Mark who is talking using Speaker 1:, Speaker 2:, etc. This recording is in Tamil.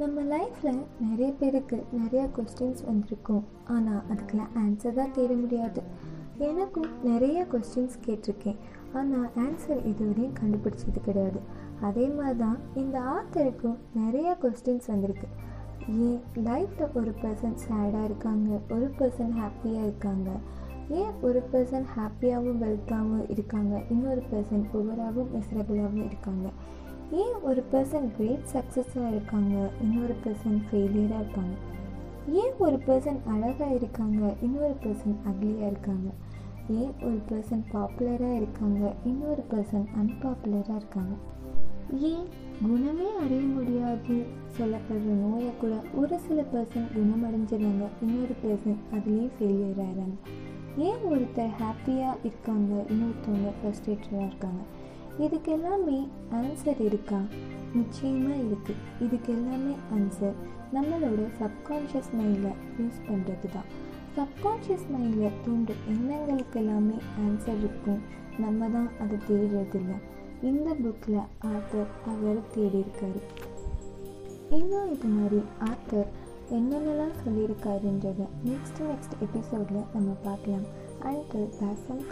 Speaker 1: நம்ம லைஃப்பில் நிறைய பேருக்கு நிறையா கொஸ்டின்ஸ் வந்திருக்கும். ஆனால் அதுக்கெல்லாம் ஆன்சர் தான் தேட முடியாது. எனக்கும் நிறைய கொஸ்டின்ஸ் கேட்டிருக்கேன். ஆனால் ஆன்சர் இதுவரையும் கண்டுபிடிச்சது கிடையாது. அதே மாதிரி தான் இந்த ஆத்தருக்கும் நிறைய கொஸ்டின்ஸ் வந்திருக்கு. ஏன் லைஃப்பில் ஒரு பர்சன் சேடாக இருக்காங்க ஒரு பர்சன் ஹாப்பியாக இருக்காங்க? ஏன் ஒரு பர்சன் ஹாப்பியாகவும் வெல்த்தாகவும் இருக்காங்க இன்னொரு பர்சன் புவராகவும் மிசரபிளாகவும் இருக்காங்க? ஏன் ஒரு பர்சன் கிரேட் சக்ஸஸாக இருக்காங்க இன்னொரு பர்சன் ஃபெயிலியராக இருப்பாங்க ஏன் ஒரு பர்சன் அழகாக இருக்காங்க இன்னொரு பர்சன் அக்லியாக இருக்காங்க? ஏன் ஒரு பர்சன் பாப்புலராக இருக்காங்க இன்னொரு பர்சன் அன்பாப்புலராக இருக்காங்க? ஏன் குணமே அடைய முடியாது? சொல்லப்படுற நோயை கூட ஒரு சில பர்சன் குணமடைஞ்சிடுறாங்க இன்னொரு பர்சன் அதுலேயும் ஃபெயிலியர் ஆகிறாங்க ஏன் ஒருத்தர் ஹாப்பியாக இருக்காங்க இன்னொருத்தவங்க ஃப்ரஸ்ட்ரேட்டடாக இருக்காங்க? இதுக்கு எல்லாமே ஆன்சர் இருக்கா? நிச்சயமாக இருக்குது இதுக்கு எல்லாமே ஆன்சர் நம்மளோட சப்கான்ஷியஸ் மைண்டில் யூஸ் பண்ணுறது தான் சப்கான்ஷியஸ் மைண்டில் தோன்ற எண்ணங்களுக்கு எல்லாமே ஆன்சர் இருக்கும். நம்ம தான் அதை தேடுறதில்ல. இந்த புக்கில் ஆத்தர் அவர் தேடியிருக்காரு. இன்னும் இது மாதிரி ஆத்தர் என்னென்னலாம் சொல்லியிருக்காருன்றத நெக்ஸ்ட் நெக்ஸ்ட் எபிசோடில் நம்ம பார்க்கலாம். அண்ட் பேசம்